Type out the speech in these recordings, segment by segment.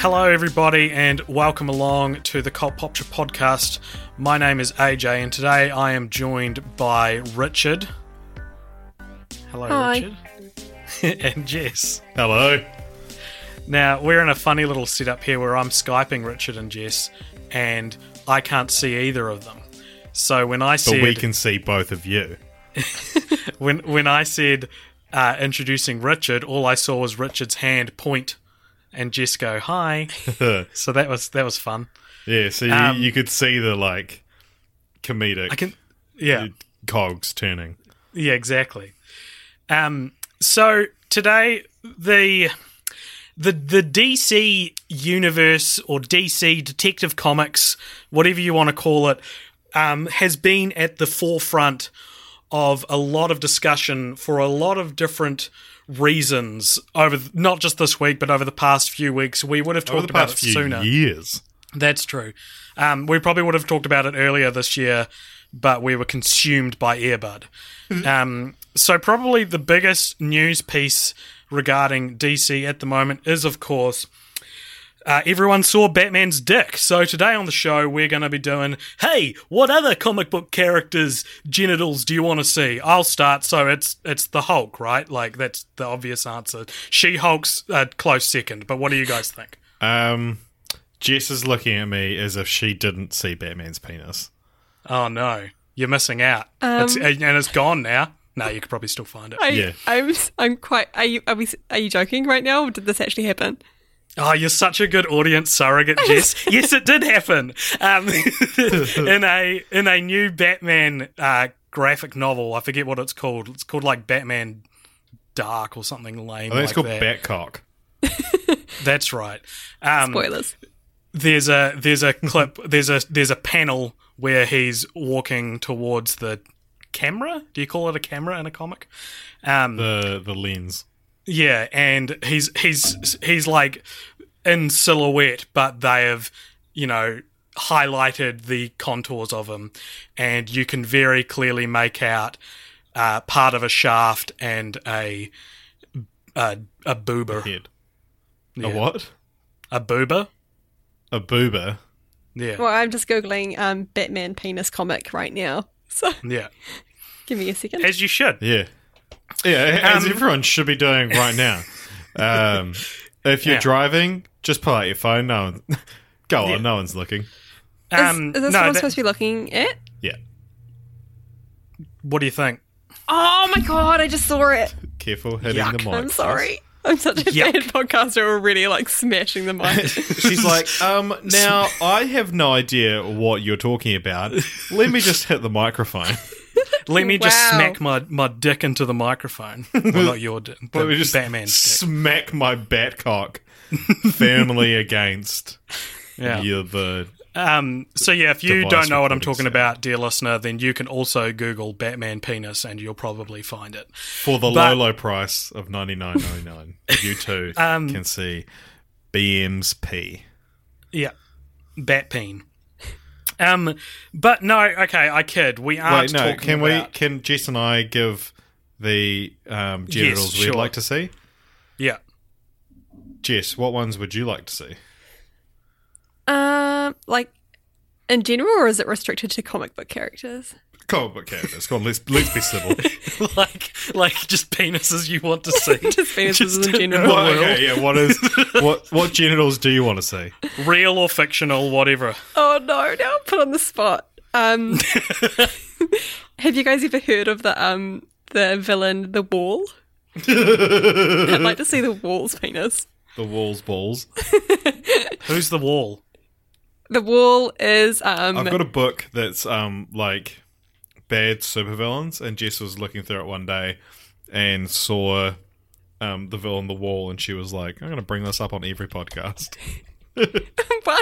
Hello, everybody, and welcome along to the Cult Popture podcast. My name is AJ, and today I am joined by Richard. Hello, Hi. Richard. and Jess. Hello. Now, we're in a funny little setup here where I'm Skyping Richard and Jess, and I can't see either of them. So when I said. But we can see both of you. when when I said uh, introducing Richard, all I saw was Richard's hand point, and just go hi. so that was that was fun. Yeah, so you, Um, you could see the like comedic I can, yeah. cogs turning. Yeah, exactly. Um, so today the the the DC universe or DC Detective Comics, whatever you want to call it, um, has been at the forefront of a lot of discussion for a lot of different reasons over not just this week but over the past few weeks we would have talked about it sooner years. that's true. Um, we probably would have talked about it earlier this year, but we were consumed by Earbud. um, so, probably the biggest news piece regarding DC at the moment is, of course, uh, everyone saw Batman's dick. So, today on the show, we're going to be doing hey, what other comic book characters' genitals do you want to see? I'll start. So, it's it's the Hulk, right? Like, that's the obvious answer. She Hulk's a close second, but what do you guys think? Um, Jess is looking at me as if she didn't see Batman's penis. Oh no, you're missing out. it's, and it's gone now. No, you could probably still find it. I, Yeah. I'm, I'm quite. Are you, are we, are you joking right now? Or did this actually happen? Oh, you're such a good audience surrogate, Jess. yes, it did happen. Um, in a in a new Batman uh, graphic novel, I forget what it's called. It's called like Batman Dark or something lame. I think it's like called that. Batcock. That's right. Um, Spoilers. there's a there's a clip there's a there's a panel where he's walking towards the camera. Do you call it a camera in a comic? Um, The the lens. Yeah, and he's he's he's like in silhouette, but they have, you know, highlighted the contours of him, and you can very clearly make out uh, part of a shaft and a a, a boober, Head. Yeah. A what? a boober. A boober. Yeah, Well, I'm just googling um, Batman penis comic right now. So yeah, give me a second. as you should. Yeah. Yeah, as Um, everyone should be doing right now. Um, if you're Yeah. driving, just pull out your phone. No one, go on. Yeah. No one's looking. Is, Um, is this no, what I'm that- supposed to be looking at? Yeah. what do you think? Oh my god! I just saw it. Careful hitting Yuck. the mic. I'm sorry. I'm such a Yuck. bad podcaster already, like smashing the mic. She's like, um, now I have no idea what you're talking about. Let me just hit the microphone. Let me just Wow. smack my, my dick into the microphone. well, not your dick, Let me just Batman's dick. smack my batcock firmly against Yeah. you, the. Um, so yeah, if you don't know what I'm talking sound. about, dear listener, then you can also Google Batman penis, and you'll probably find it. For the But- low, low price of ninety nine ninety nine, you too Um, can see BM's P. Yeah, Batpeen. Um, but no, okay, I kid. We aren't Wait, no, talking can we? Can Jess and I give the um, genitals sure. we'd like to see? Yeah, Jess, what ones would you like to see? um, like in general, or is it restricted to comic book characters? Comic book characters. Come on, let's let's be civil. like like just penises you want to see. Just penises Just in general. the Well, world. okay, yeah. What is what what genitals do you want to see? real or fictional, whatever. Oh no! Now I'm put on the spot. Um, have you guys ever heard of the um the villain, the Wall? I'd like to see the Wall's penis. The walls balls. Who's the wall? The wall is um I've got a book that's um like bad supervillains, and Jess was looking through it one day and saw um the villain the wall, and she was like, "I'm going to bring this up on every podcast." one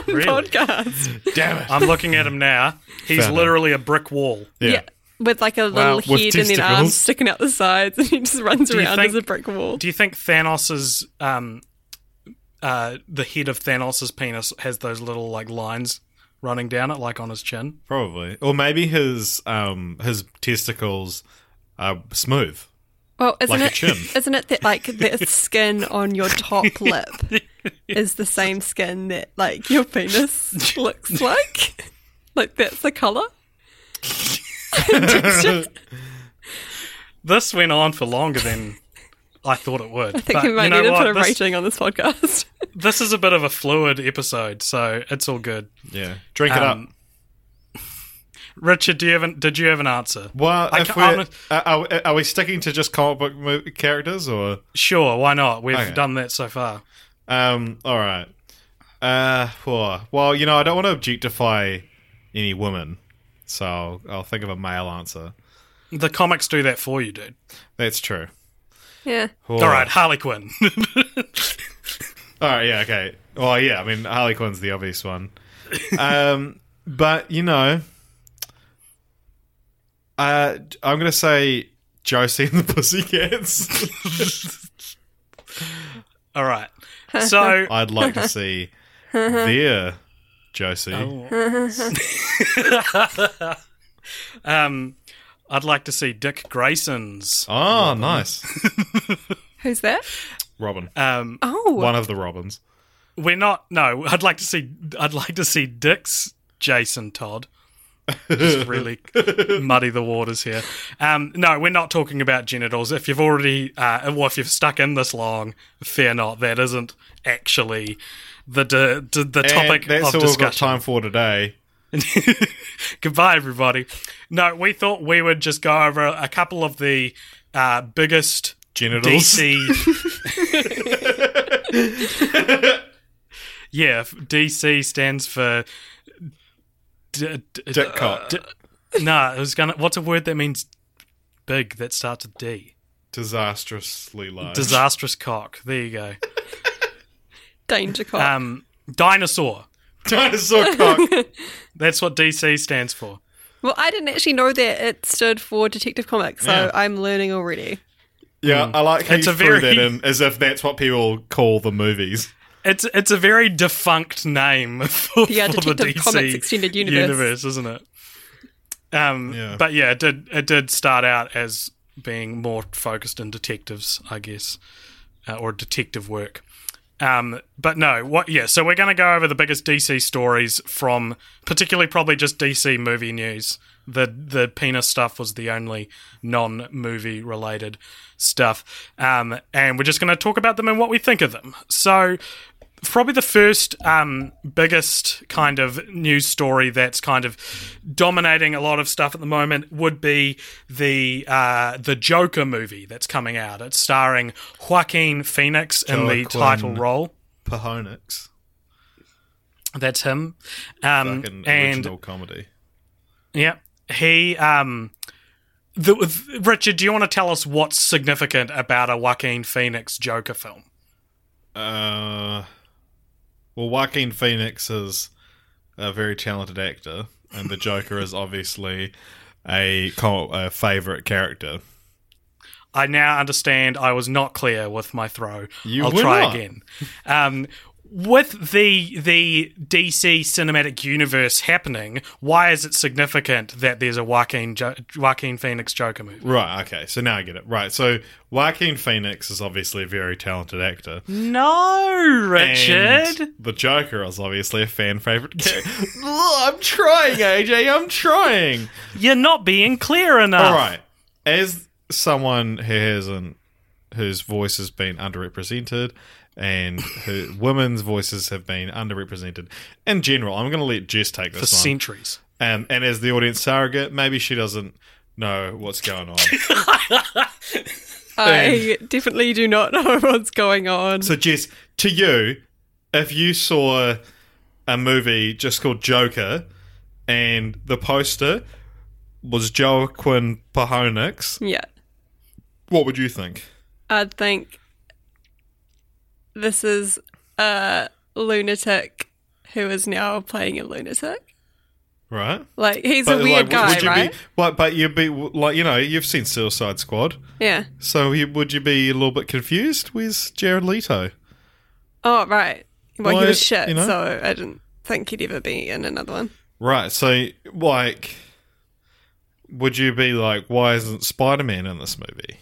Really? podcast. Damn it! I'm looking at him now. He's Found it. literally a brick wall. Yeah. With like a little With head and then testicles. arms sticking out the sides, and he just runs you around think- as a brick wall. Do you think Thanos's um uh the head of Thanos's penis has those little like lines running down it like on his chin? Probably, or maybe his um his testicles are smooth. Well, isn't Like a it? chin. Isn't it that like the skin on your top lip is the same skin that like your penis looks like? Like that's the color. This went on for longer than I thought it would. I think we might need to put a rating on this podcast. This is a bit of a fluid episode, so it's all good. Yeah, drink it up. Um, Richard, do you have an, did you have an answer? Well, I if we're, I'm- uh, are, are we sticking to just comic book mo- characters, or Sure, why not? We've Okay. done that so far. um? All right. Uh, well, well, you know, I don't want to objectify any woman, so I'll, I'll think of a male answer. The comics do that for you, dude. That's true. Yeah. Well, All right, Harley Quinn. All right, yeah, okay. Well, yeah, I mean, Harley Quinn's the obvious one. um, but you know, uh, I'm gonna say Josie and the Pussycats. all right. So I'd like to see their Josie. um I'd like to see Dick Grayson's Oh, nice, Who's that? Robin. um Oh, One of the Robins. we're not no, I'd like to see I'd like to see Dick's Jason Todd. Just really muddy the waters here. Um, no, we're not talking about genitals. If you've already, uh, well, if you've stuck in this long, fear not. That isn't actually the the, the, the topic and that's of all we've got time for today. Goodbye, everybody. No, we thought we would just go over a couple of the uh, biggest Genitals. DC. yeah, DC stands for. D- d- Dick cock. d- no, I was gonna. What's a word that means big that starts with D? Disastrously large. Disastrous cock. There you go. danger cop. Um, dinosaur. Dinosaur cock. That's what DC stands for. well, I didn't actually know that it stood for Detective Comics, so Yeah. I'm learning already. Yeah, I like how It's you a threw very- that in as if that's what people call the movies. It's it's a very defunct name for, Yeah, for the Detective DC Comics Extended Universe. isn't it? Um, Yeah. but yeah, it did it did start out as being more focused in detectives, I guess, uh, or detective work. Um, but no, what? Yeah, so we're going to go over the biggest DC stories from, particularly probably just DC movie news. The the penis stuff was the only non movie related stuff, um, and we're just going to talk about them and what we think of them. So probably the first um, biggest kind of news story that's kind of dominating a lot of stuff at the moment would be the uh, the Joker movie that's coming out. It's starring Joaquin Phoenix in the title role. Pahonix. That's him. Um, Fucking and original comedy. yeah, he. Um, the, Richard, do you want to tell us what's significant about a Joaquin Phoenix Joker film? Uh, well, Joaquin Phoenix is a very talented actor, and the Joker is obviously a, a favorite character. I now understand I was not clear with my throw. You I'll try not. again. Um, with the the DC cinematic universe happening, why is it significant that there's a Joaquin jo- Joaquin Phoenix Joker movie? Right. Okay. So now I get it. Right. So Joaquin Phoenix is obviously a very talented actor. No, Richard. And the Joker is obviously a fan favorite character. I'm trying, AJ. I'm trying. You're not being clear enough. All right. As someone who hasn't, whose voice has been underrepresented, and who women's voices have been underrepresented in general, I'm going to let Jess take For this one. centuries. and and as the audience surrogate, maybe she doesn't know what's going on. I definitely do not know what's going on. so, Jess, to you, if you saw a movie just called Joker, and the poster was Joaquin Pahonix, Yeah. what would you think? I'd think this is a lunatic who is now playing a lunatic. Right? Like he's a weird guy, would you right? Be, but but you'd be like you know you've seen Suicide Squad, Yeah. so you, would you be a little bit confused with Jared Leto? Oh, right. Well, Why, he was shit, you know? so I didn't think he'd ever be in another one. Right. So like, would you be like, why isn't Spider Man in this movie?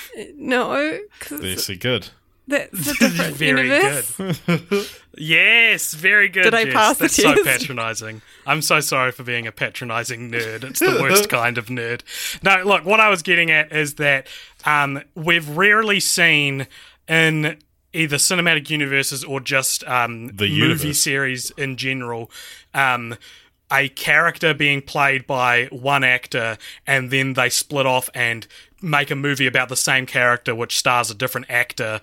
No, because Is he good? that's a different Very universe. good. Yes, very good. Did I Jess. pass the That's so test? patronising. I'm so sorry for being a patronising nerd. It's the worst kind of nerd. No, look, what I was getting at is that um, we've rarely seen in either cinematic universes or just um, The movie universe. series in general. Um, a character being played by one actor and then they split off and make a movie about the same character which stars a different actor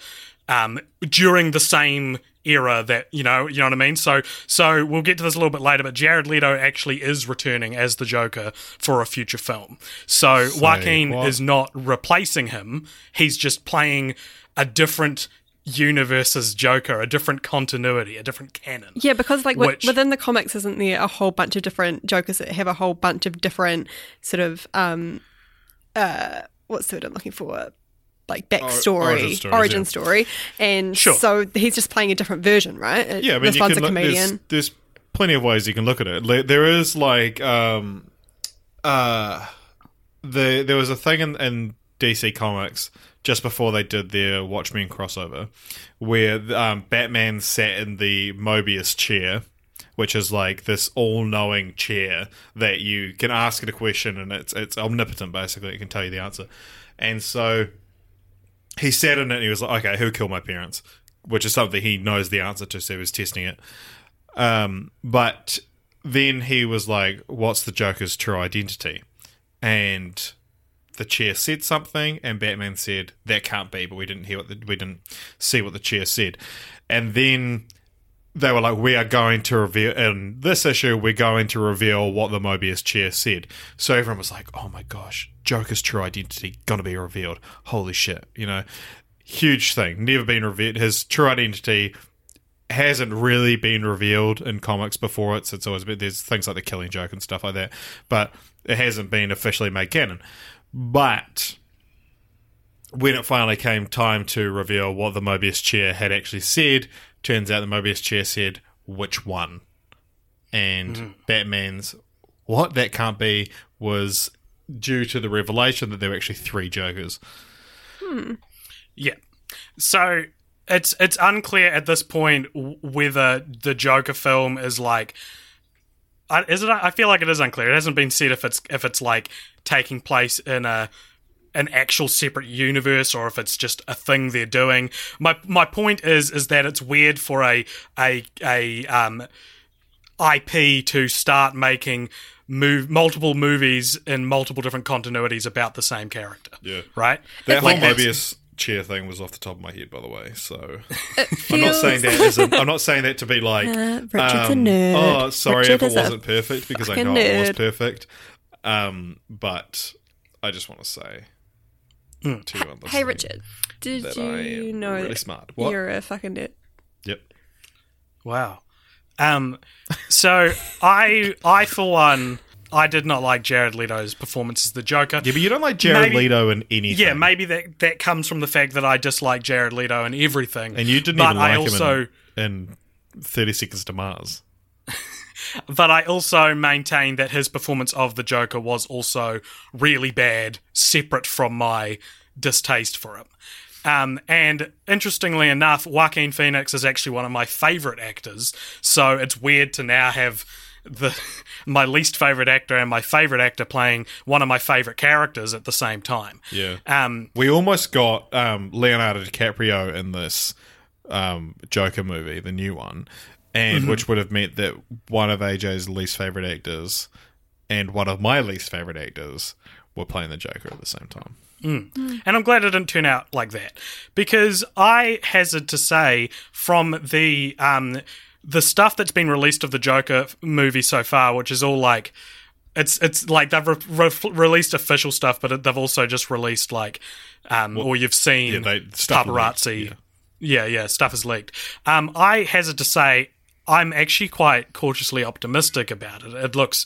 um, during the same era that you know you know what I mean? So so we'll get to this a little bit later but Jared Leto actually is returning as the Joker for a future film. So Joaquin what? is not replacing him. He's just playing a different universe's Joker a different continuity a different canon Yeah, because like Which- within the comics, isn't there a whole bunch of different Jokers that have a whole bunch of different sort of um, uh, what's the word I'm looking for? Like backstory, origin origin, yeah. story, and Sure. so he's just playing a different version, right? Yeah, I mean, this you one's can a look, there's, comedian. there's plenty of ways you can look at it. There is like um, uh, the there was a thing in, in DC Comics just before they did their Watchmen crossover, where um, Batman sat in the Mobius chair. Which is like this all-knowing chair that you can ask it a question and it's it's omnipotent. Basically, it can tell you the answer. And so he sat in it and he was like, okay, who killed my parents? Which is something he knows the answer to, so he was testing it. Um, but then he was like, what's the Joker's true identity? And the chair said something, and Batman said, that can't be, but we didn't hear what the, we didn't see what the chair said. And then they were like, we are going to reveal in this issue, we're going to reveal what the Mobius chair said. So everyone was like, oh my gosh, Joker's true identity gonna be revealed. Holy shit, you know, huge thing, never been revealed. His true identity hasn't really been revealed in comics before. It's it's always been there's things like the Killing Joke and stuff like that, but it hasn't been officially made canon. But when it finally came time to reveal what the Mobius chair had actually said, turns out the Mobius chair said which one, and hmm. Batman's what that can't be was due to the revelation that there were actually three Jokers. Hmm. Yeah. So it's it's unclear at this point whether the Joker film is like. I- Is it? I feel like it is unclear. It hasn't been said if it's if it's like taking place in a an actual separate universe or if it's just a thing they're doing. My my point is is that it's weird for a a a um IP to start making move multiple movies in multiple different continuities about the same character. Yeah. Right. That Like, whole Mobius chair thing was off the top of my head, by the way. So It I'm not saying that as a, I'm not saying that to be like Uh, Richard's a um, nerd. Oh, sorry Richard if it is a wasn't perfect because I fucking know it was perfect. Um, but I just want to say to you, Hmm. Hey, Richard, did that you I am know really that smart. What? you're a fucking nerd? Yep. Wow. Um, so I, I for one, I did not like Jared Leto's performance as the Joker. Yeah, but you don't like Jared Maybe- Leto in anything. Yeah, maybe that that comes from the fact that I dislike Jared Leto and everything. And you didn't but even I like also, him in, in 30 Seconds to Mars. but I also maintain that his performance of the Joker was also really bad, separate from my distaste for him. Um, and interestingly enough, Joaquin Phoenix is actually one of my favorite actors. So it's weird to now have the my least favorite actor and my favorite actor playing one of my favorite characters at the same time. Yeah. Um, We almost got um, Leonardo DiCaprio in this um, Joker movie, the new one, and Mm-hmm. which would have meant that one of AJ's least favorite actors and one of my least favorite actors were playing the Joker at the same time. And I'm glad it didn't turn out like that because I hazard to say from the um, the stuff that's been released of the Joker movie so far, which is all like it's it's like they've re- re- released official stuff, but it, they've also just released like um, or you've seen yeah, they- stuff paparazzi. leaked, yeah, yeah, stuff is leaked. Um, I hazard to say I'm actually quite cautiously optimistic about it. It looks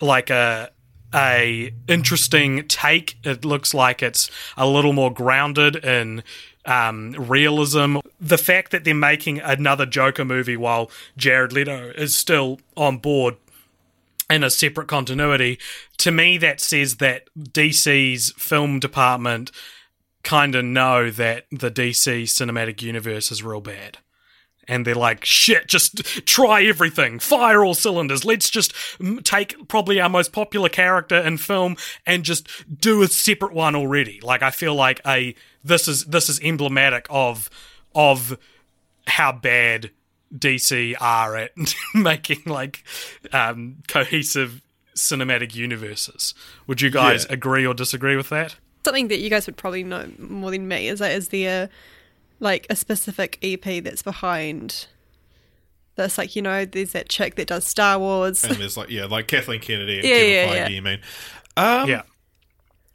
like a a interesting take. It looks like it's a little more grounded in um, realism. The fact that they're making another Joker movie while Jared Leto is still on board in a separate continuity, to me that says that DC's film department kind of know that the DC cinematic universe is real bad. And they're like, shit, just try everything, fire all cylinders. Let's just take probably our most popular character in film and just do a separate one already. Like, I feel like a this is this is emblematic of of how bad DC are at making like um, cohesive cinematic universes. Would you guys Yeah. agree or disagree with that? Something that you guys would probably know more than me is that is there like a specific EP that's behind this? Like you know, there's that chick that does Star Wars. And there's like yeah, like Kathleen Kennedy and Yeah, Kevin yeah, Feige. yeah. You mean? Um, yeah,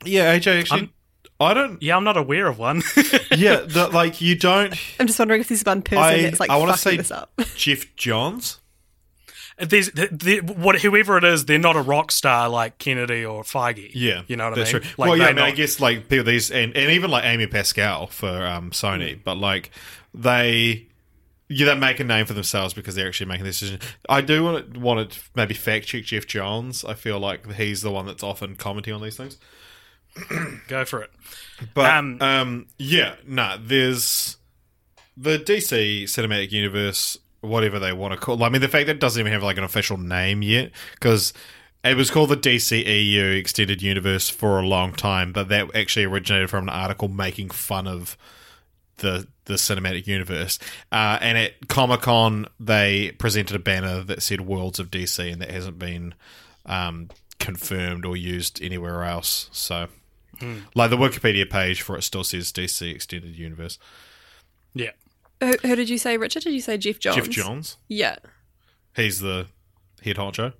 yeah. AJ actually, I'm- I don't. yeah. I'm not aware of one. Yeah, the, like you don't. I'm just wondering if there's one person I that's like I want to fucking say this up. Geoff Johns. There's the, the, what whoever it is, they're not a rock star like Kennedy or Feige. Yeah, you know what that's I mean. True. Like well, yeah, I, mean, I guess like people these and, and even like Amy Pascal for um, Sony, but like they. Yeah, they make a name for themselves because they're actually making this decision. I do want to, want to maybe fact check Geoff Johns. I feel like he's the one that's often commenting on these things. go for it. But Um, um, yeah, nah. There's the DC cinematic universe, whatever they want to call. I mean, the fact that it doesn't even have like an official name yet, because it was called the DCEU Extended Universe for a long time, but that actually originated from an article making fun of the the cinematic universe. Uh, and at Comic Con, they presented a banner that said "Worlds of DC," and that hasn't been um, confirmed or used anywhere else. So. Like the Wikipedia page for it still says DC Extended Universe. Yeah, who, who did you say, Richard? Did you say Geoff Johns? Geoff Johns, Yeah. he's the head honcho,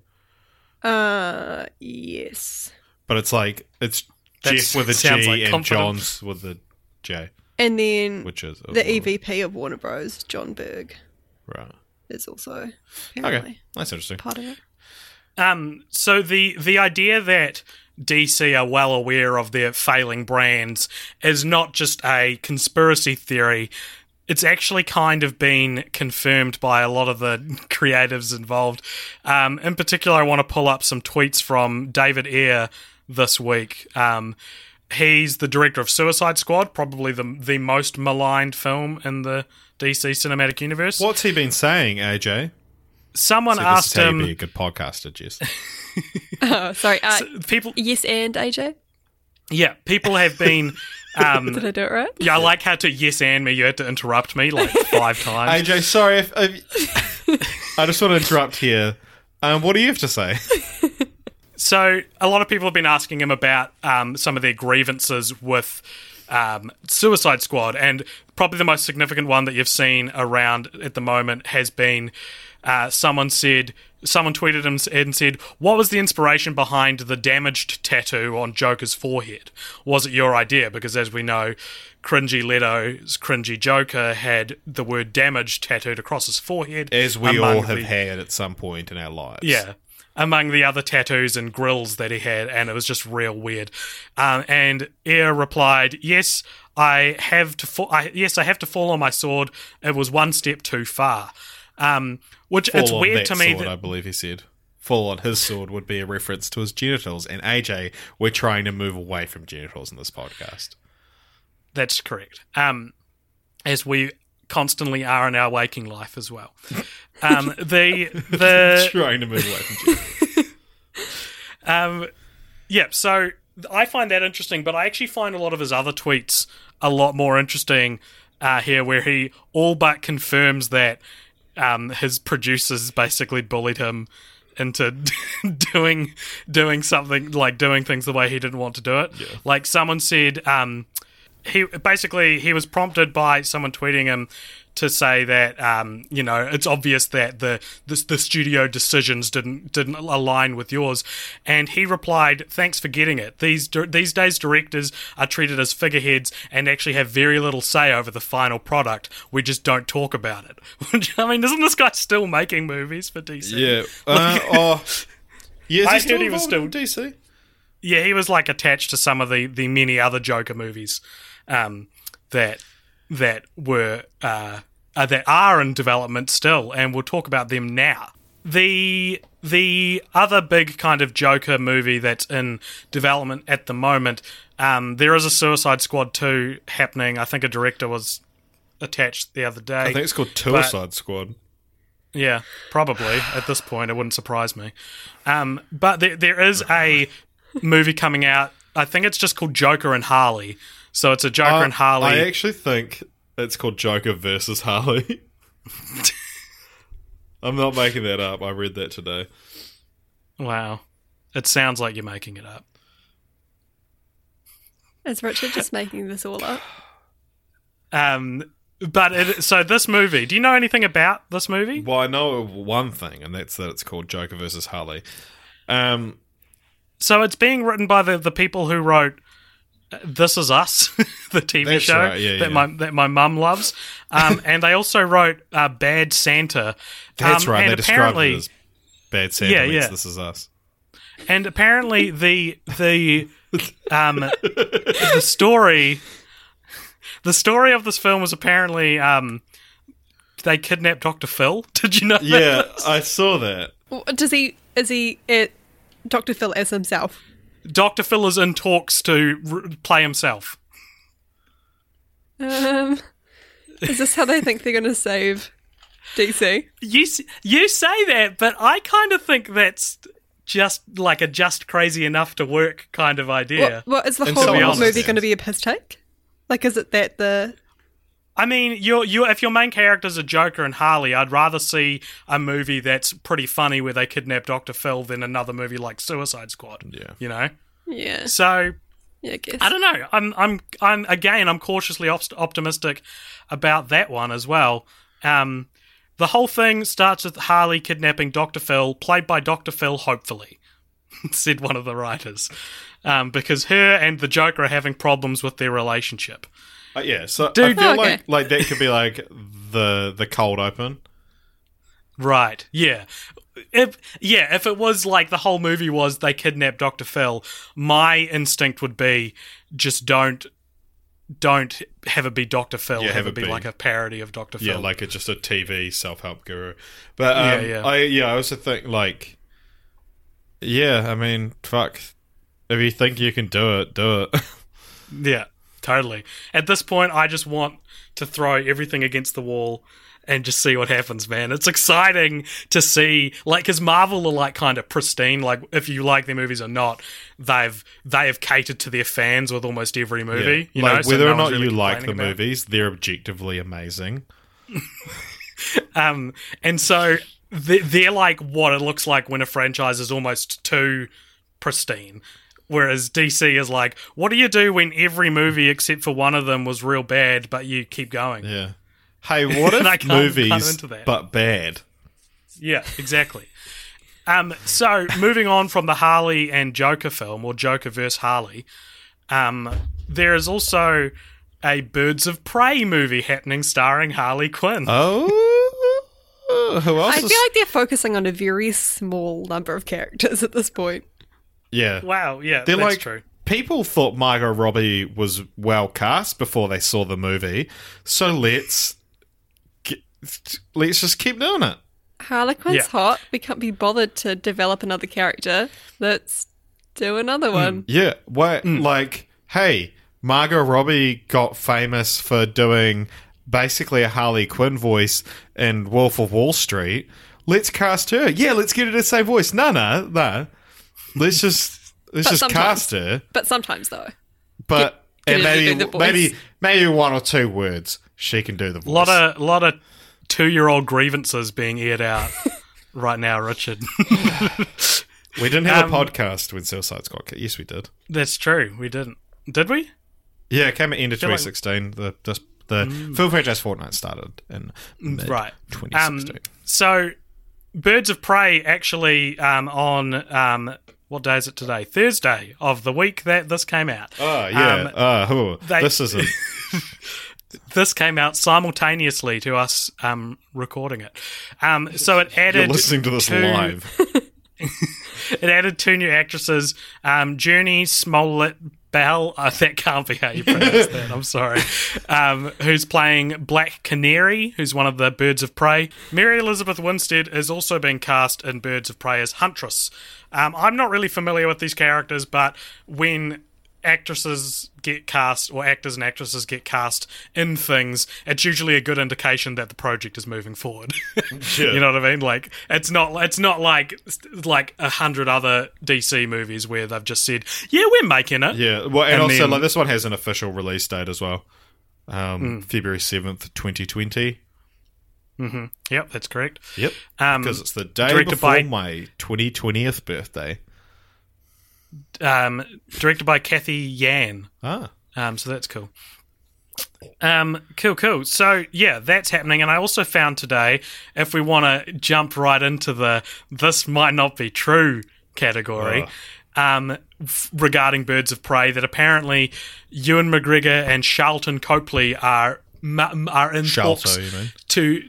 Uh, yes. but it's like it's That's- Geoff with a sounds like and confident. Johns with the J, And then which is the EVP of Warner Bros, Jon Berg, right. is also Okay, that's interesting. part of it. Um, so the the idea that DC are well aware of their failing brands is not just a conspiracy theory. It's actually kind of been confirmed by a lot of the creatives involved. Um, in particular, I want to pull up some tweets from David Ayer this week. Um, he's the director of Suicide Squad, probably the the most maligned film in the DC cinematic universe. What's he been saying, AJ? Someone See, this is asked how you him. be a good podcaster, Jess. Oh, sorry. Uh, People, yes, and AJ. yeah, people have been. Um, Did I do it right? Yeah, I like how to yes and me. You had to interrupt me like five times. AJ, sorry if, if I just want to interrupt here. Um, what do you have to say? So a lot of people have been asking him about um, some of their grievances with um, Suicide Squad, and probably the most significant one that you've seen around at the moment has been uh, someone said. Someone tweeted him and said, "What was the inspiration behind the damaged tattoo on Joker's forehead? Was it your idea? Because as we know, cringy Leto's cringy Joker had the word "damaged" tattooed across his forehead, As we all have the- had at some point in our lives. yeah. Among the other tattoos and grills that he had, and it was just real weird. Um, and Ayer replied, "Yes, I have to. Fa- I, yes, I have to fall on my sword. It was one step too far." Um, which Fall it's weird to me sword, that I believe he said. Fall on his sword would be a reference to his genitals. And AJ, we're trying to move away from genitals in this podcast. That's correct. Um, as we constantly are in our waking life as well. Um, the the trying to move away from genitals. Um, yeah, so I find that interesting, but I actually find a lot of his other tweets a lot more interesting uh, here, where he all but confirms that um, his producers basically bullied him into doing doing something like doing things the way he didn't want to do it. Like someone said, um, he basically he was prompted by someone tweeting him to say that um, you know it's obvious that the, the the studio decisions didn't didn't align with yours, and he replied, "Thanks for getting it. These these days directors are treated as figureheads and actually have very little say over the final product. We just don't talk about it." I mean, isn't this guy still making movies for DC? Yeah. Uh, oh. Yeah, I he heard still he was in DC? Yeah, he was like attached to some of the, the many other Joker movies um, that that were uh, uh, that are in development still, and we'll talk about them now. The the other big kind of Joker movie that's in development at the moment, um, there is a Suicide Squad two happening. I think a director was attached the other day. I think it's called Suicide Squad. Yeah, probably at this point, it wouldn't surprise me. Um, but there, there is a movie coming out. I think it's just called Joker and Harley. So it's a Joker I- and Harley. I actually think it's called Joker versus Harley. I'm not making that up. I read that today. wow, it sounds like you're making it up. Is Richard just making this all up? Um, but it, so this movie. Do you know anything about this movie? Well, I know one thing, and that's that it's called Joker versus Harley. Um, So it's being written by the the people who wrote. This is Us, the TV That's show right, yeah, that yeah. my that my mum loves, um, and they also wrote uh, Bad Santa. that's Um, right. And They described apparently, it as Bad Santa Yeah, yeah. This Is Us. And apparently the the um the story the story of this film was apparently um they kidnapped Dr. Phil. Did you know that? Yeah, I saw that. Does he? Is he it, Dr. Phil as himself? Dr. Phil is in talks to r- play himself. Um, is this how they think they're going to save DC? You you say that, but I kind of think that's just like a just crazy enough to work kind of idea. What, what is the And whole someone movie going to be a piss take? Like, is it that the I mean, you you if your main character's a Joker and Harley, I'd rather see a movie that's pretty funny where they kidnap Dr. Phil than another movie like Suicide Squad. Yeah. You know? yeah? So Yeah, I guess. I don't know. I'm, I'm, I'm again. I'm cautiously op- optimistic about that one as well. Um, the whole thing starts with Harley kidnapping Doctor Phil, played by Doctor Phil. Hopefully, said one of the writers, um, because her and the Joker are having problems with their relationship. Uh, yeah, so Dude- I feel Oh, okay. like like that could be like the the cold open. Right? Yeah. If yeah, if it was like the whole movie was they kidnapped Doctor Phil, my instinct would be just don't. Don't have it be Doctor Phil. Yeah, have, have it it be, be- like a parody of Doctor Phil. Yeah, like it's just a TV self help guru. But um, Yeah, yeah. I yeah, I also think like yeah, I mean, fuck. If you think you can do it, do it. Yeah, totally. At this point, I just want to throw everything against the wall and just see what happens, man. It's exciting to see, like, because Marvel are like kind of pristine. Like, if you like their movies or not, they've they have catered to their fans with almost every movie. You know, like so whether no or not really you like the complaining about it. movies, they're objectively amazing. Um, and so they- they're like what it looks like when a franchise is almost too pristine. Whereas DC is like, what do you do when every movie except for one of them was real bad, but you keep going? Yeah. Hey, what And I if can't- can't movies into that. but bad? Yeah, exactly. Um, so moving on from the Harley and Joker film, or Joker versus Harley, um, there is also a Birds of Prey movie happening starring Harley Quinn. Oh, who else? I is- feel like they're focusing on a very small number of characters at this point. Yeah, wow, yeah, they're that's like true. people thought Margot Robbie was well cast before they saw the movie, so let's get, let's just keep doing it. Harley Quinn's Yeah. hot. We can't be bothered to develop another character. Let's do another one. Yeah, what Hmm. like hey, Margot Robbie got famous for doing basically a Harley Quinn voice in Wolf of Wall Street. Let's cast her. Yeah, let's get her to say voice. No, no, no. Let's just let's But just cast her. But sometimes, though. But Get- and get maybe do the voice. maybe maybe one or two words she can do the voice. Lot of lot of two year old grievances being aired out right now, Richard. We didn't have Um, a podcast when Suicide Squad. Yes, we did. That's true. We didn't. Did we? Yeah, it came at end of feel like- 2016. the just the film franchise Fortnite started in mid Right. 2016. Um, so, Birds of Prey actually um, on um, what day is it today? Thursday of the week that this came out. oh yeah. um, uh, oh, they- this isn't. This came out simultaneously to us um, recording it. Um, so it added. You're listening to this two- live. It added two new actresses, um, Jurnee Smollett Bell. Uh, that can't be how you pronounce that. I'm sorry. Um, who's playing Black Canary, who's one of the Birds of Prey. Mary Elizabeth Winstead is also being cast in Birds of Prey as Huntress. Um, I'm not really familiar with these characters, but when actresses get cast or actors and actresses get cast in things, it's usually a good indication that the project is moving forward. you know what I mean? Like it's not it's not like like a hundred other DC movies where they've just said, "Yeah, we're making it." Yeah, well, and, And also then- like this one has an official release date as well, um, February seventh, twenty twenty. Yep, that's correct. Yep, Um, because it's the day before by- my twenty twentieth birthday. Um, directed by Cathy Yan. Ah, Um, so that's cool. Um, cool, cool. So yeah, that's happening. And I also found today, if we want to jump right into the "this might not be true" category, um, f- regarding Birds of Prey, that apparently Ewan McGregor and Charlton Copley are m- are in Sharlto, mean? to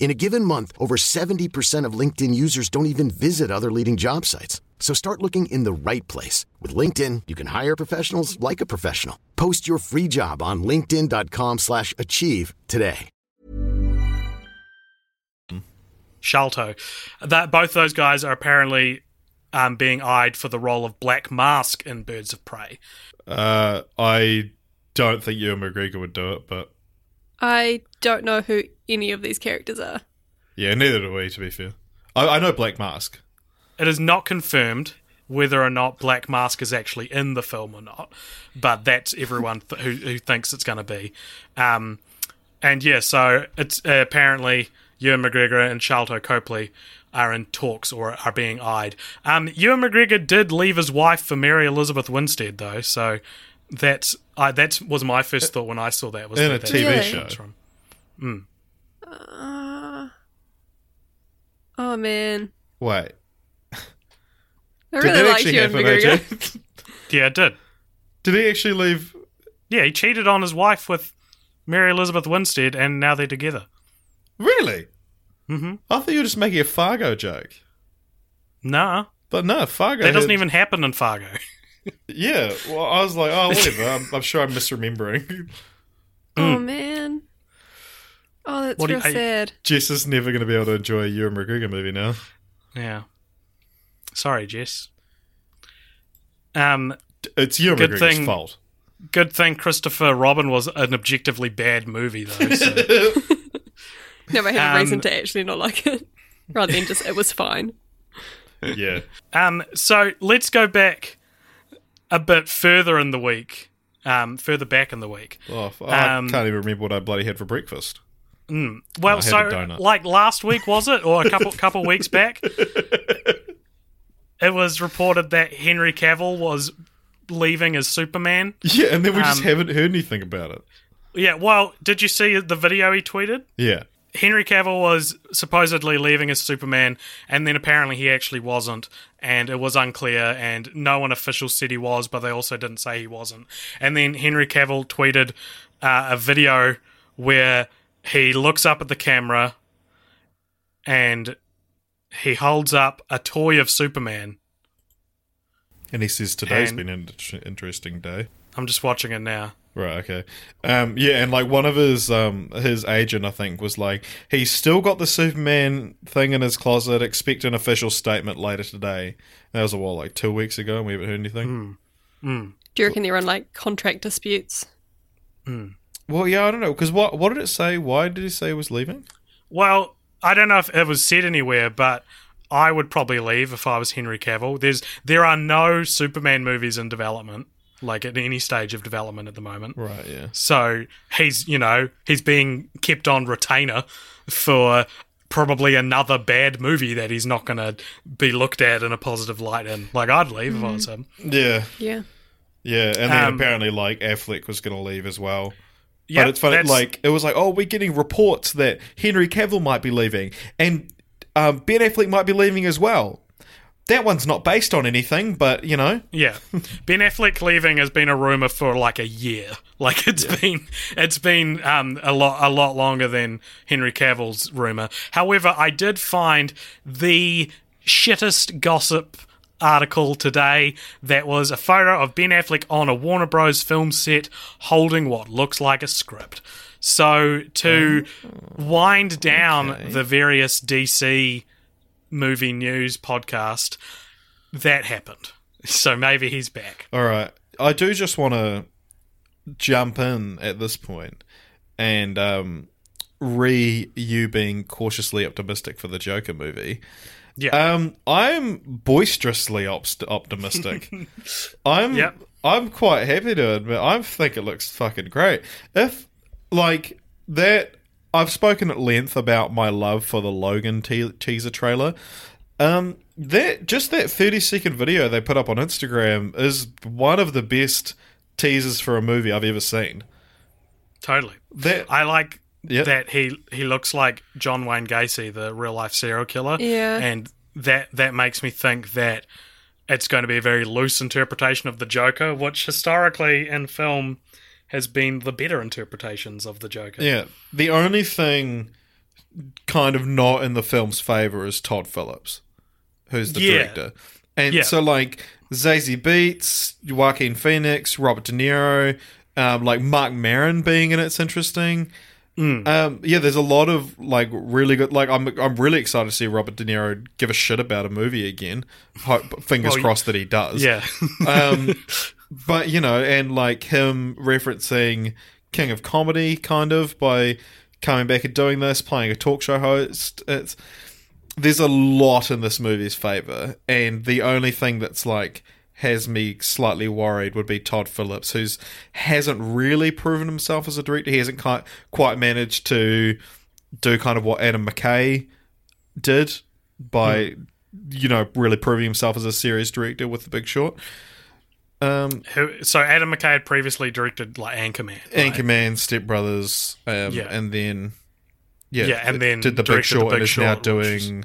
In a given month, over 70% of LinkedIn users don't even visit other leading job sites. So start looking in the right place. With LinkedIn, you can hire professionals like a professional. Post your free job on linkedin.com slash achieve today. Sharlto. That both those guys are apparently um, being eyed for the role of Black Mask in Birds of Prey. Uh, I don't think Ewan McGregor would do it, but I don't know who any of these characters are. yeah, neither do we. To be fair, I, I know Black Mask. It is not confirmed whether or not Black Mask is actually in the film or not, but that's everyone th- who, who thinks it's going to be. Um, and yeah, so it's uh, apparently Ewan McGregor and Charlton Copley are in talks or are being eyed. Um, Ewan McGregor did leave his wife for Mary Elizabeth Winstead, though, so that's I that was my first thought when I saw that was In that a that's TV where show. comes from. Uh, oh man, Wait, I did really they like actually Ewan have an McGregor. AJ? Yeah, it did. Did he actually leave? Yeah, he cheated on his wife with Mary Elizabeth Winstead, and now they're together. Really? Mm-hmm. I thought you were just making a Fargo joke, Nah, but no, Fargo. that doesn't even happen in Fargo. Yeah, well, I was like, oh, whatever. I'm, I'm sure I'm misremembering. Oh man. Oh, that's What do real you- I- sad. Jess is never going to be able to enjoy a Ewan McGregor movie now. yeah. Sorry, Jess. Um, It's Ewan Good McGregor's thing- fault. good thing Christopher Robin was an objectively bad movie, though. So. No, I have a reason Um, to actually not like it, rather than just it was fine. Yeah. um, so let's go back a bit further in the week, um, further back in the week. Oh, I Um, can't even remember what I bloody had for breakfast. Well, so like last week was it, or a couple couple weeks back? It was reported that Henry Cavill was leaving as Superman. Yeah, and then we just Um, haven't heard anything about it. Yeah, well, did you see the video he tweeted? Yeah. Henry Cavill was supposedly leaving as Superman, and then apparently he actually wasn't, and it was unclear, and no one official said he was, but they also didn't say he wasn't. And then Henry Cavill tweeted uh, a video where he looks up at the camera and he holds up a toy of Superman. And he says today's And- been an interesting day. I'm just watching it now. Right, okay. Um, yeah, and like one of his um, his agent, I think, was like, he's still got the Superman thing in his closet. Expect an official statement later today. That was a what, like two weeks ago, and we haven't heard anything. Do you reckon they're on like contract disputes? Well, yeah, I don't know because what what did it say? Why did he say he was leaving? Well, I don't know if it was said anywhere, but I would probably leave if I was Henry Cavill. There's there are no Superman movies in development, like at any stage of development at the moment. Right. Yeah. So he's, you know, he's being kept on retainer for probably another bad movie that he's not going to be looked at in a positive light in. Like, I'd leave if I was him. Yeah. Yeah. Yeah. And then Um, apparently, like Affleck was going to leave as well. Yeah, but it's funny, like it was like, oh, we're getting reports that Henry Cavill might be leaving, and um, Ben Affleck might be leaving as well. That one's not based on anything, but you know, Yeah, Ben Affleck leaving has been a rumor for like a year. Like it's been it's been um, a lot a lot longer than Henry Cavill's rumor. However, I did find the shittest gossip article today that was a photo of Ben Affleck on a Warner Bros. film set holding what looks like a script. So to wind down the various DC movie news podcast, that happened. So maybe he's back. all right. I do just want to jump in at this point and um, re you being cautiously optimistic for the Joker movie. Yeah. Um, I'm boisterously opst- optimistic. I'm Yep. I'm quite happy to admit I think it looks fucking great. If like that, I've spoken at length about my love for the Logan te- teaser trailer. Um, that just that 30 second video they put up on Instagram is one of the best teasers for a movie I've ever seen. Totally. That I like Yep. that he he looks like John Wayne Gacy, the real life serial killer. Yeah. And that that makes me think that it's going to be a very loose interpretation of the Joker, which historically in film has been the better interpretations of the Joker. Yeah. The only thing kind of not in the film's favor is Todd Phillips, who's the Yeah. director. And Yeah. so, like, Zazie Beetz, Joaquin Phoenix, Robert De Niro, um, like Mark Maron being in it's interesting. Um, yeah, there's a lot of like really good. Like, I'm I'm really excited to see Robert De Niro give a shit about a movie again. Hope, fingers Well, crossed that he does Yeah. um, but you know, and like him referencing King of Comedy, kind of by coming back and doing this, playing a talk show host. It's there's a lot in this movie's favor, and the only thing that's like has me slightly worried would be Todd Phillips, who's hasn't really proven himself as a director. He hasn't quite quite managed to do kind of what Adam McKay did by hmm. you know really proving himself as a serious director with The Big Short. Um, Who, so Adam McKay had previously directed like Anchorman. right? Anchorman, Step Brothers, um, Yeah. and then yeah, Yeah, and then did the Big directed The Short Big and is now Short, which is- doing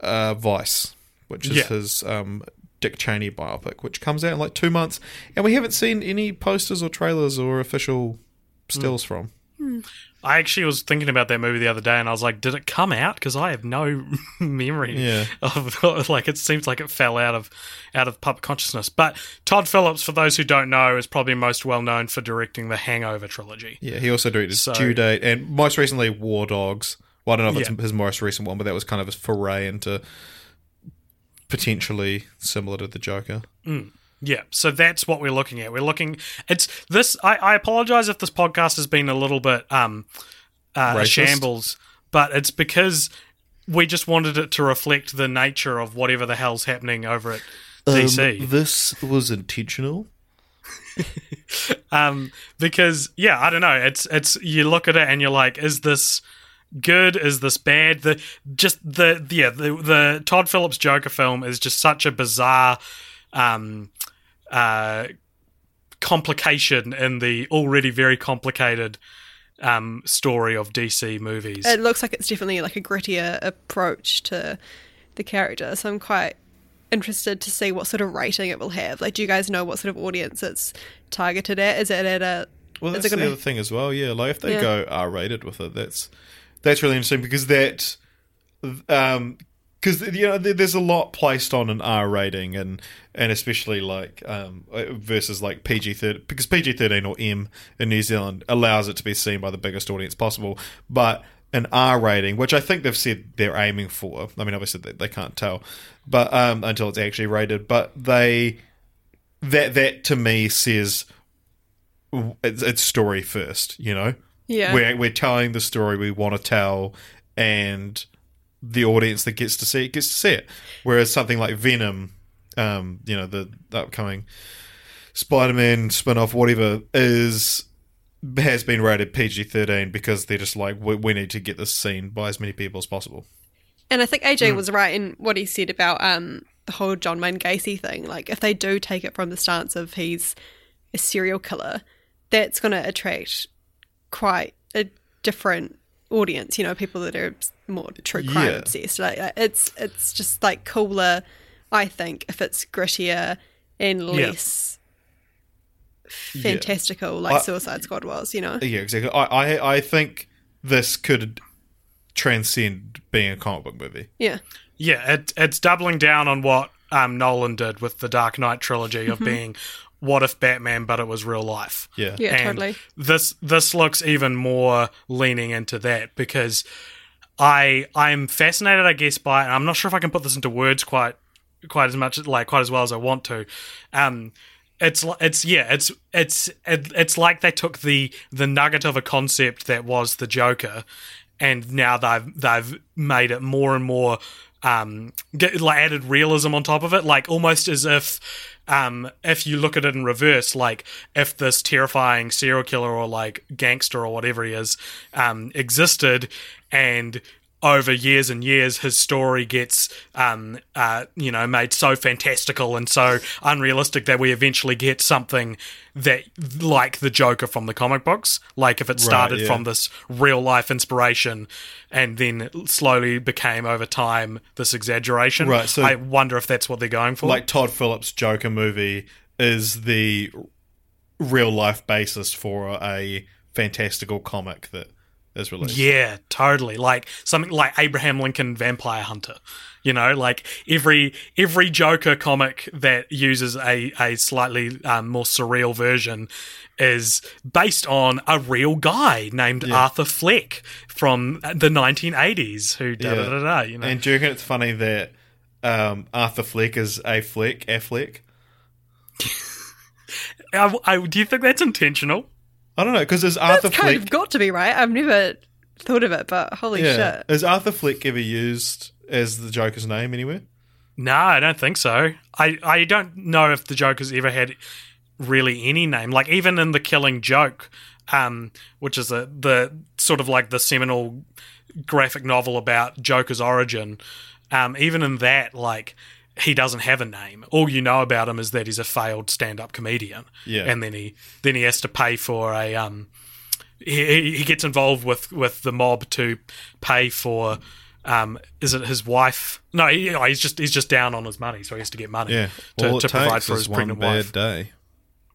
uh, Vice, which is Yeah. his um, Dick Cheney biopic, which comes out in like two months, and we haven't seen any posters or trailers or official stills from. I actually was thinking about that movie the other day, and I was like, "Did it come out?" Because I have no memory Yeah. of like it seems like it fell out of out of public consciousness. But Todd Phillips, for those who don't know, is probably most well known for directing the Hangover trilogy. Yeah, he also directed So- Due Date and most recently War Dogs. Well, I don't know if Yeah. it's his most recent one, but that was kind of his foray into potentially similar to the Joker. Mm. Yeah, so that's what we're looking at. We're looking. It's this. I, I apologize if this podcast has been a little bit um uh, a shambles, but it's because we just wanted it to reflect the nature of whatever the hell's happening over at DC. this was intentional. um, because yeah, I don't know. It's it's you look at it and you're like, is this good? Is this bad? The just the yeah the the Todd Phillips Joker film is just such a bizarre um uh complication in the already very complicated um story of DC movies. It looks like it's definitely like a grittier approach to the character. So I'm quite interested to see what sort of rating it will have. Like, do you guys know what sort of audience it's targeted at? Is it at a Well, Is that's the gonna- other thing as well. Yeah, like if they Yeah. go R rated with it, that's that's really interesting because that, um, because you know there's a lot placed on an R rating and and especially like um versus like PG thirteen because PG thirteen or M in New Zealand allows it to be seen by the biggest audience possible, but an R rating, which I think they've said they're aiming for. I mean, obviously they, they can't tell, but um, until it's actually rated, but they that that to me says it's, it's story first. You know, Yeah. we're we're telling the story we want to tell, and the audience that gets to see it gets to see it. Whereas something like Venom, um, you know, the, the upcoming Spider-Man spin-off, whatever, is has been rated PG-13 because they're just like we, we need to get this seen by as many people as possible. And I think AJ was right in what he said about um, the whole John Wayne Gacy thing. Like, if they do take it from the stance of he's a serial killer, that's going to attract quite a different audience. You know, people that are more true crime Yeah. obsessed. Like, it's it's just like cooler, I think, if it's grittier and less fantastical, like I- Suicide Squad was. You know, Yeah, exactly. I, I I think this could transcend being a comic book movie. yeah, Yeah, it, it's doubling down on what um, Nolan did with the Dark Knight trilogy of being what if Batman, but it was real life. Yeah. yeah, And totally. This this looks even more leaning into that because I I'm fascinated, I guess, by and I'm not sure if I can put this into words quite quite as much like quite as well as I want to. Um, it's li- it's yeah it's it's it, it's like they took the the nugget of a concept that was the Joker, and now they've they've made it more and more um get, like added realism on top of it, like almost as if um if you look at it in reverse, like if this terrifying serial killer or like gangster or whatever he is um existed and over years and years, his story gets, um, uh, you know, made so fantastical and so unrealistic that we eventually get something that, like the Joker from the comic books, like if it started yeah. from this real life inspiration and then slowly became over time this exaggeration. Right, so- I wonder if that's what they're going for. Like Todd Phillips' Joker movie is the real life basis for a fantastical comic that is released. Yeah, totally. Like something like Abraham Lincoln Vampire Hunter. You know, like every every Joker comic that uses a a slightly um, more surreal version is based on a real guy named Arthur Fleck from the 1980s who da da da da. You know, And do you reckon it's funny that um, Arthur Fleck is a Fleck, Affleck? I, I, do you think that's intentional? I don't know because is Arthur It's kind of got to be right. I've never thought of it, but holy yeah, shit. is Arthur Fleck ever used as the Joker's name anywhere? No, I don't think so. I, I don't know if the Joker's ever had really any name. Like even in the Killing Joke, um, which is a the sort of like the seminal graphic novel about Joker's origin. Um, even in that, like he doesn't have a name. All you know about him is that he's a failed stand-up comedian. Yeah. and then he then he has to pay for a um. He, he gets involved with with the mob to pay for um, is it his wife? No, he, no, he's just he's just down on his money, so he has to get money Yeah, to, to provide for his one pregnant bad wife. day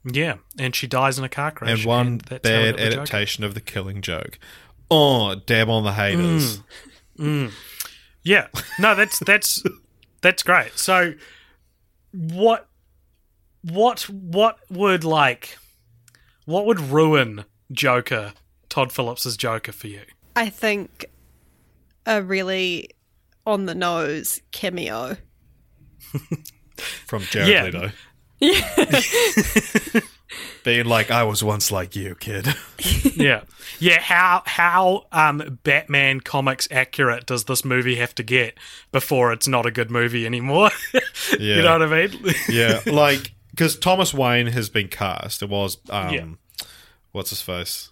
Yeah, and she dies in a car crash. and one that's bad adaptation of the Killing Joke. Oh, dab on the haters. Yeah, no, that's that's that's great. So, what what what would like what would ruin Joker Todd Phillips's Joker for you? I think a really on the nose cameo. from Jared Yeah. Leto. Being like, I was once like you, kid. yeah, yeah. How how um Batman comics accurate does this movie have to get before it's not a good movie anymore? Yeah. you know what I mean? yeah, like because Thomas Wayne has been cast. It was um, Yeah. what's his face,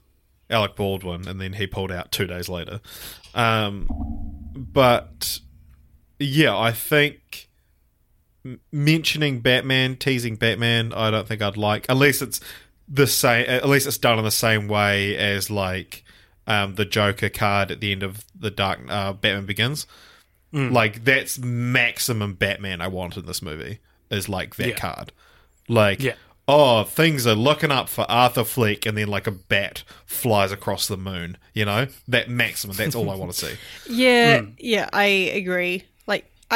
Alec Baldwin, and then he pulled out two days later. Um, but yeah, I think mentioning Batman, teasing Batman, I don't think I'd like unless it's the same. At least it's done in the same way as like um, the Joker card at the end of the Dark uh, Batman Begins. Like that's maximum Batman I want in this movie is like that Yeah. card. Like Yeah. oh, things are looking up for Arthur Fleck, and then like a bat flies across the moon. You know that maximum. That's all I want to see. Yeah, Hmm. yeah, I agree.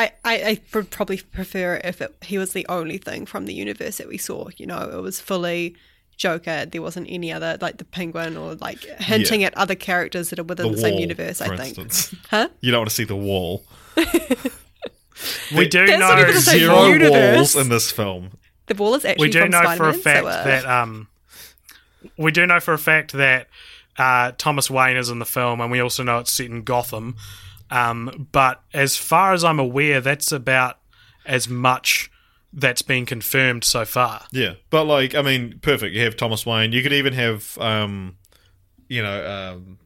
Like, I, I, I would probably prefer it if it, he was the only thing from the universe that we saw. You know, it was fully Joker. There wasn't any other, like the Penguin, or like hinting Yeah. at other characters that are within The the, same universe. for I think. instance. Huh? You don't want to see the wall. we do That's not know even the same Zero universe. walls in this film. The wall is actually we do from know for a fact so, uh, that um we do know for a fact that uh, Thomas Wayne is in the film, and we also know it's set in Gotham. Um, but as far as I'm aware, that's about as much that's been confirmed so far. Yeah, but like, I mean, perfect. You have Thomas Wayne. You could even have, um, you know, um,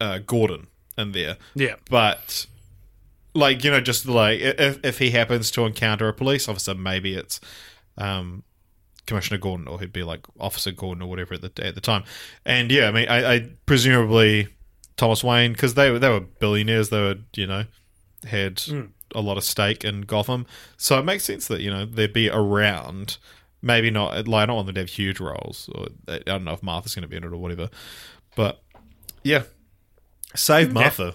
uh, Gordon in there. Yeah. But like, you know, just like if if he happens to encounter a police officer, maybe it's um, Commissioner Gordon, or he'd be like Officer Gordon, or whatever at the at the time. And yeah, I mean, I, I presumably Thomas Wayne because they were they were billionaires. They were you know had a lot of stake in Gotham, so it makes sense that you know they'd be around. Maybe not. Like I don't want them to have huge roles. Or I don't know if Martha's going to be in it or whatever. But yeah, save Martha.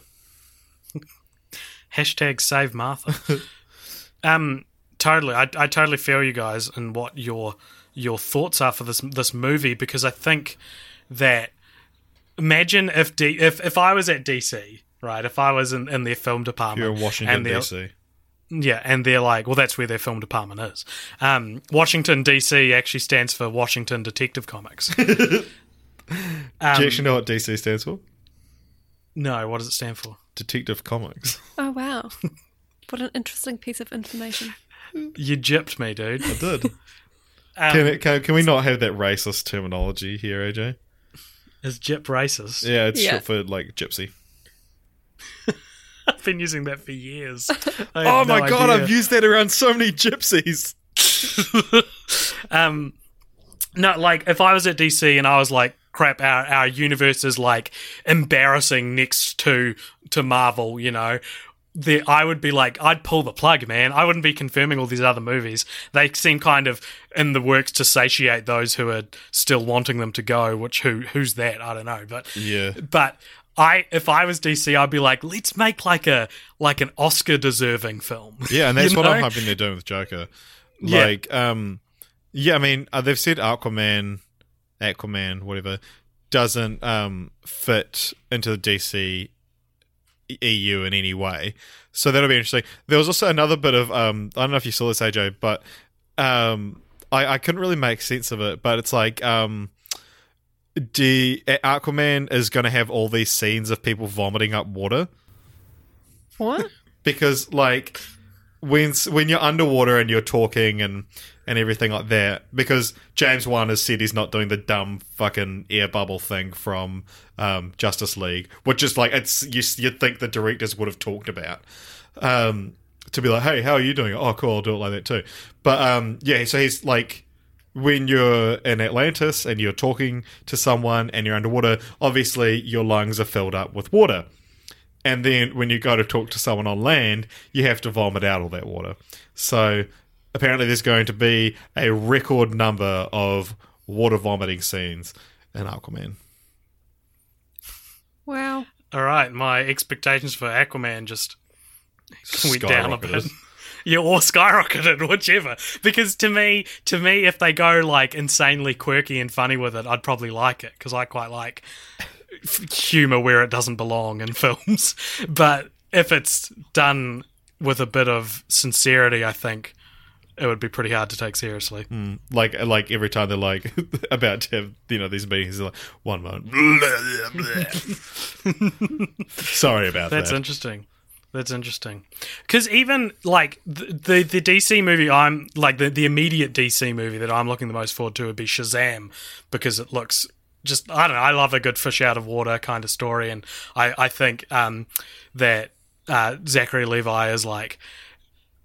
Hashtag save Martha. um, totally. I, I totally feel you guys and what your your thoughts are for this this movie because I think that imagine if D, if if I was at DC, right? If I was in, in their film department, You're in Washington DC. Yeah, and they're like, well, that's where their film department is. Um, Washington DC actually stands for Washington Detective Comics. Do you actually know what DC stands for? no, what does it stand for? Detective Comics. Oh wow. What an interesting piece of information. You gypped me, dude. I did. Um, Can, it, can, can we not have that racist terminology here, AJ? Is gyp racist? Yeah, it's Yeah. short for like gypsy. I've been using that for years. Oh my god, I've used that around so many gypsies. um no like if i was at dc and i was like crap our, our universe is like embarrassing next to to marvel you know the, I would be like, I'd pull the plug, man. I wouldn't be confirming all these other movies. They seem kind of in the works to satiate those who are still wanting them to go. Which who who's that? I don't know. But Yeah. but I if I was DC, I'd be like, let's make like a like an Oscar deserving film. Yeah, and that's what I'm hoping they're doing with Joker. Yeah. Like, um, yeah, I mean, uh, they've said Aquaman, Aquaman, whatever, doesn't um fit into the DC EU in any way. So that'll be interesting. There was also another bit of um, I don't know if you saw this, AJ, but um, I, I couldn't really make sense of it. But it's like um. D- Aquaman is going to have all these scenes of people vomiting up water What? because like when when you're underwater and you're talking and and everything like that because James Wan has said he's not doing the dumb fucking air bubble thing from um, Justice League which is like it's you you'd think the directors would have talked about um, to be like hey how are you doing? Oh cool I'll do it like that too. But um, yeah so he's like when you're in Atlantis and you're talking to someone and you're underwater obviously your lungs are filled up with water and then when you go to talk to someone on land, you have to vomit out all that water. So apparently, there's going to be a record number of water vomiting scenes in Aquaman. Wow. All right, my expectations for Aquaman just went down a bit. Skyrocketed. Yeah, or skyrocketed, whichever. Because to me, to me, if they go like insanely quirky and funny with it, I'd probably like it because I quite like f- humor where it doesn't belong in films. But if it's done with a bit of sincerity, I think it would be pretty hard to take seriously. Hmm. Like, like every time they're like about to have you know these meetings, they're like one moment. Sorry about That's that. That's interesting. That's interesting. Because even like the, the the DC movie, I'm like the the immediate DC movie that I'm looking the most forward to would be Shazam because it looks just I don't know. I love a good fish out of water kind of story, and I I think um that uh, Zachary Levi is like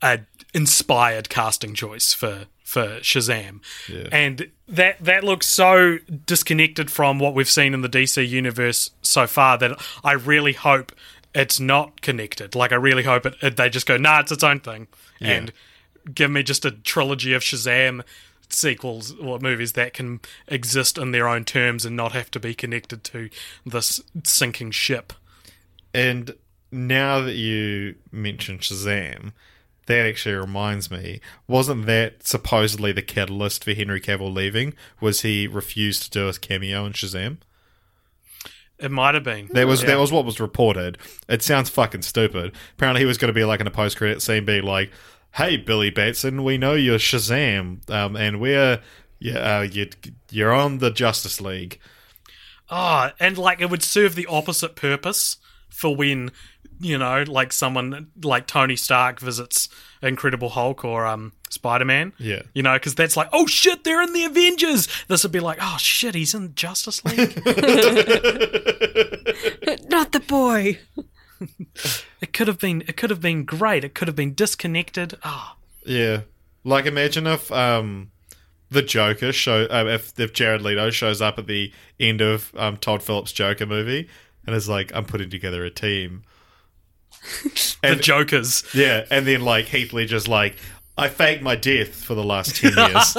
a inspired casting choice for for Shazam, and that that looks so disconnected from what we've seen in the DC universe so far that I really hope it's not connected. Like I really hope it, it they just go, nah, it's its own thing, and give me just a trilogy of Shazam sequels or movies that can exist in their own terms and not have to be connected to this sinking ship. And now that you mention Shazam, that actually reminds me. Wasn't that supposedly the catalyst for Henry Cavill leaving? Was he refused to do his cameo in Shazam? It might have been. That was Yeah. that was what was reported. It sounds fucking stupid. Apparently, he was going to be like in a post credit scene, being like, "Hey, Billy Batson, we know you're Shazam, um, and we're Yeah, uh, you you're on the Justice League. Oh, and like it would serve the opposite purpose for when you know, like someone like Tony Stark visits Incredible Hulk or um Spider Man. Yeah. you know, because that's like, oh shit, they're in the Avengers. This would be like, oh shit, he's in Justice League. Not the boy. It could have been, it could have been great. It could have been disconnected. Ah, Yeah, like imagine if um the Joker show uh, if if Jared Leto shows up at the end of um Todd Phillips Joker movie and is like, I'm putting together a team. the And- Jokers. Yeah, and then like Heath Ledger's like, I faked my death for the last ten years.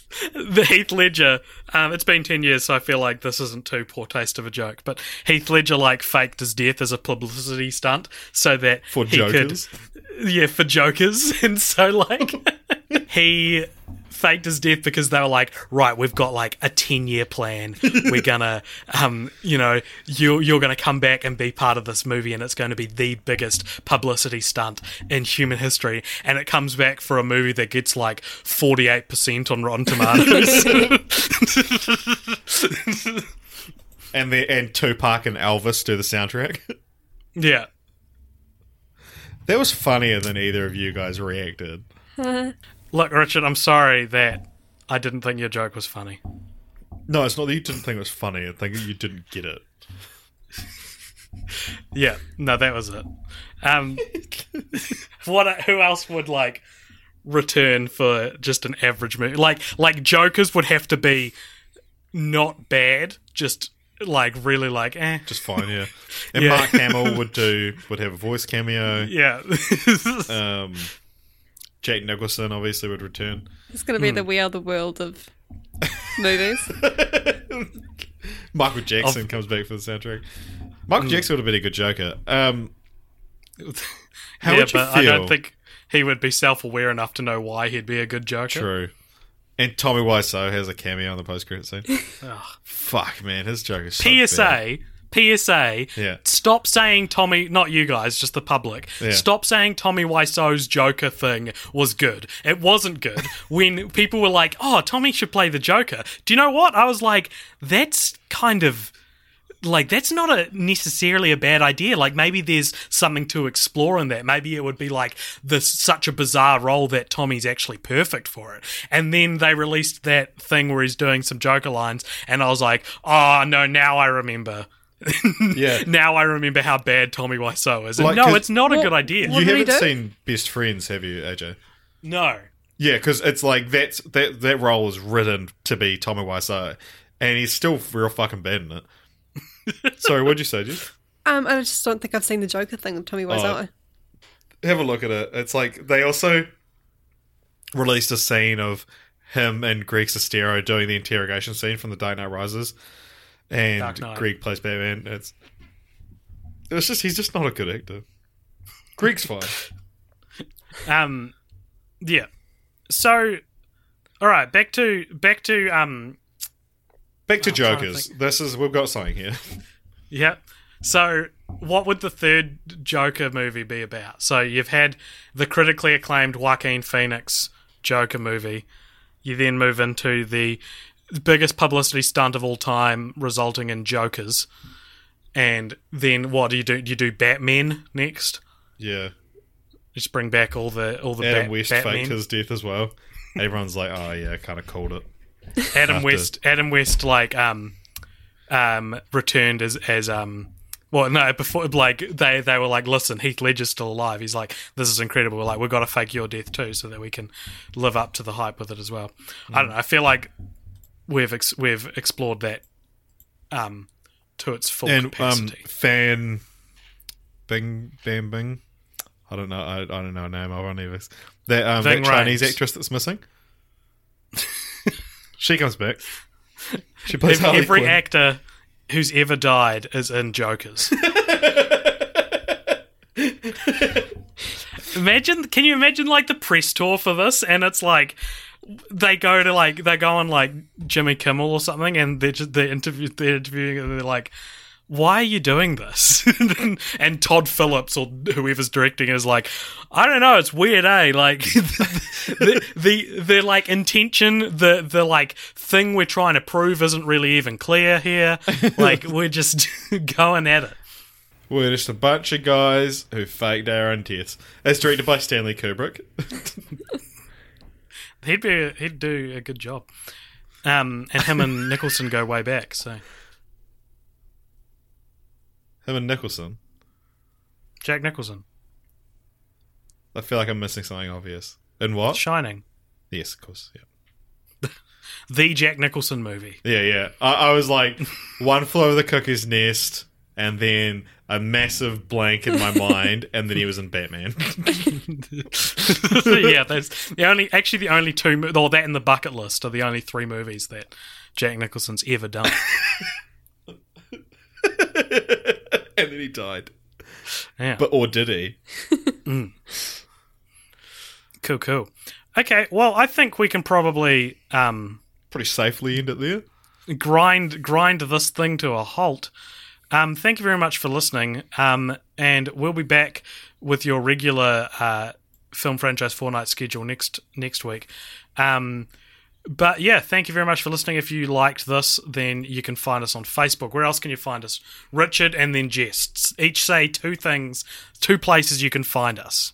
the Heath Ledger. Um, it's been ten years, so I feel like this isn't too poor taste of a joke. But Heath Ledger like faked his death as a publicity stunt so that For jokers? could, yeah, for jokers, and so like he faked his death because they were like, right, we've got like a ten year plan. We're gonna, um, you know, you you're gonna come back and be part of this movie, and it's going to be the biggest publicity stunt in human history. And it comes back for a movie that gets like forty eight percent on Rotten Tomatoes. and the and Tupac and Elvis do the soundtrack. yeah. that was funnier than either of you guys reacted. Look, Richard, I'm sorry that I didn't think your joke was funny. No, it's not that you didn't think it was funny. I think you didn't get it. Yeah, no, that was it. Um, what? Who else would like return for just an average movie? Like, like Jokers would have to be not bad, just like really like eh. Just fine, yeah. And Yeah. Mark Hamill would do would have a voice cameo. Yeah, Um, Jake Nicholson obviously would return. It's going to be Hmm. the We Are the World of movies. Michael Jackson comes back for the soundtrack. Michael Jackson would have been a good Joker. Um, how yeah, would you feel? I don't think he would be self-aware enough to know why he'd be a good Joker. True. And Tommy Wiseau has a cameo in the post-credit scene. Fuck, man, his Joker's so bad. PSA. Yeah. Stop saying Tommy, not you guys, just the public. Yeah. Stop saying Tommy Wiseau's Joker thing was good. It wasn't good. when people were like, "Oh, Tommy should play the Joker." Do you know what? I was like, "That's kind of." Like that's not a necessarily a bad idea. Like maybe there's something to explore in that. Maybe it would be like this such a bizarre role that Tommy's actually perfect for it. And then they released that thing where he's doing some Joker lines, and I was like, oh no, now I remember. Yeah. Now I remember how bad Tommy Wiseau is. And Like, no, 'cause- it's not a good idea. You haven't seen Best Friends, have you, AJ? no. Yeah, because it's like that's that that role is written to be Tommy Wiseau, and he's still real fucking bad in it. Sorry, what'd you say, Jess? Um, I just don't think I've seen the Joker thing with Tommy Wiseau. Have a look at it. It's like they also released a scene of him and Greg Sestero doing the interrogation scene from The Dark Knight Rises, and. Greg plays Batman. It's it's just he's just not a good actor. Greg's fine. Um, yeah. So, all right, back to back to um, Back to I'm trying to Jokers. This is we've got something here. yeah. So, what would the third Joker movie be about? So, you've had the critically acclaimed Joaquin Phoenix Joker movie. You then move into the biggest publicity stunt of all time, resulting in Jokers. And then what do you do? You do Batman next? Yeah. Just bring back all the all the Adam Bat- West Batman. faked his death as well. Everyone's like, "Oh yeah, kind of called it." Adam after- West. Adam West like um um returned as as um. Well, no, before like they they were like, listen, Heath Ledger's still alive. He's like, this is incredible. We're like, we've got to fake your death too, so that we can live up to the hype with it as well. I don't know. I feel like we've ex- we've explored that um to its full And um, capacity. fan, Bing Bam Bing. I don't know. I, I don't know her name. I won't either. That um, that Chinese actress that's missing. she comes back. She plays Every, every actor who's ever died is in Jokers. imagine, can you imagine like the press tour for this? And it's like they go to like they go on like Jimmy Kimmel or something, and they're just they're interview they're interviewing and they're like. why are you doing this? and Todd Phillips or whoever's directing is like, I don't know, it's weird, eh? Like the, the the like intention, the the like thing we're trying to prove isn't really even clear here. Like we're just going at it. We're just a bunch of guys who faked our own deaths. It's directed by Stanley Kubrick. He'd be he'd do a good job. Um, and him and Nicholson go way back, so Him and Nicholson. Jack Nicholson, I feel like I'm missing something obvious. In what? Shining, Yes, of course. Yeah. the Jack Nicholson movie. Yeah, yeah. I, I was like, one flew over the cuckoo's nest, and then a massive blank in my mind, and then he was in Batman. yeah, that's the only actually the only two mo- or that in the bucket list are the only three movies that Jack Nicholson's ever done. and then he died. Yeah, But or did he? cool, cool. Okay, well, I think we can probably um, Pretty safely end it there. grind grind this thing to a halt. Um, thank you very much for listening, um, and we'll be back with your regular uh, film franchise four night schedule next next week. Um, but yeah, thank you very much for listening. If you liked this, then you can find us on Facebook. Where else can you find us? Richard and then Jess. Each say two things, two places you can find us.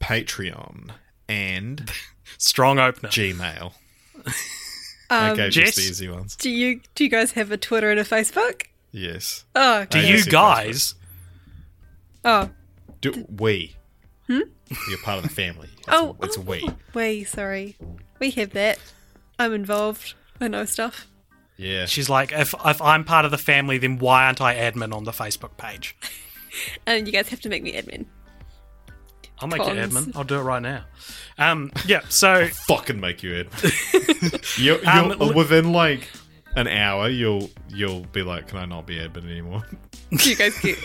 Patreon and Strong opener. Gmail. Um, okay, Jess? just the easy ones. do you do you guys have a Twitter and a Facebook? Yes. Oh, Do you guys? oh, Do we? You're part of the family. It's, Oh, it's a we. we sorry, we have that. I'm involved. I know stuff. Yeah. She's like, if if I'm part of the family, then why aren't I admin on the Facebook page? And you guys have to make me admin. I'll make you admin. I'll do it right now. Um, yeah. So fucking make you in. you, you'll, Um, within like an hour, you'll you'll be like, "Can I not be admin anymore?" You guys get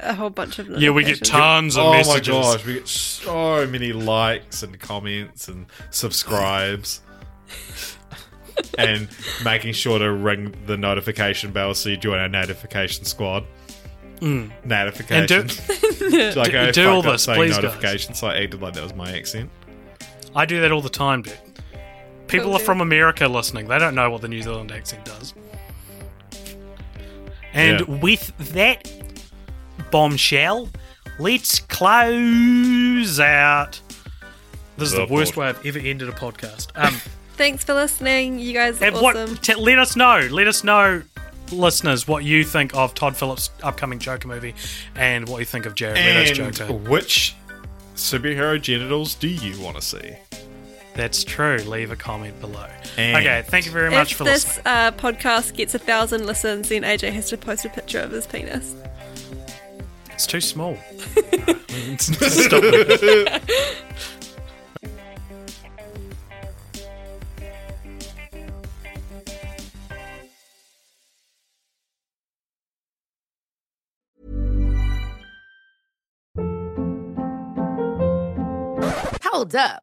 a whole bunch of yeah, we get tons of oh messages. my gosh, we get so many likes and comments and subscribes, and making sure to ring the notification bell so you join our notification squad. Notification. And do- like I do all fucked up this, saying please, guys. so I acted like that was my accent. I do that all the time, dude. People are from America listening. They don't know what the New Zealand accent does. And Yeah. with that bombshell, let's close out. This is the, The worst way I've ever ended a podcast. Um, Thanks for listening. You guys are and awesome. what? T- let us know. Let us know, listeners, what you think of Todd Phillips' upcoming Joker movie, and what you think of Jared Leto's Joker. which superhero genitals do you want to see? That's true. Leave a comment below. And- okay, thank you very much if for this listening. uh, podcast gets a thousand listens, then AJ has to post a picture of his penis. It's too small. Hold up.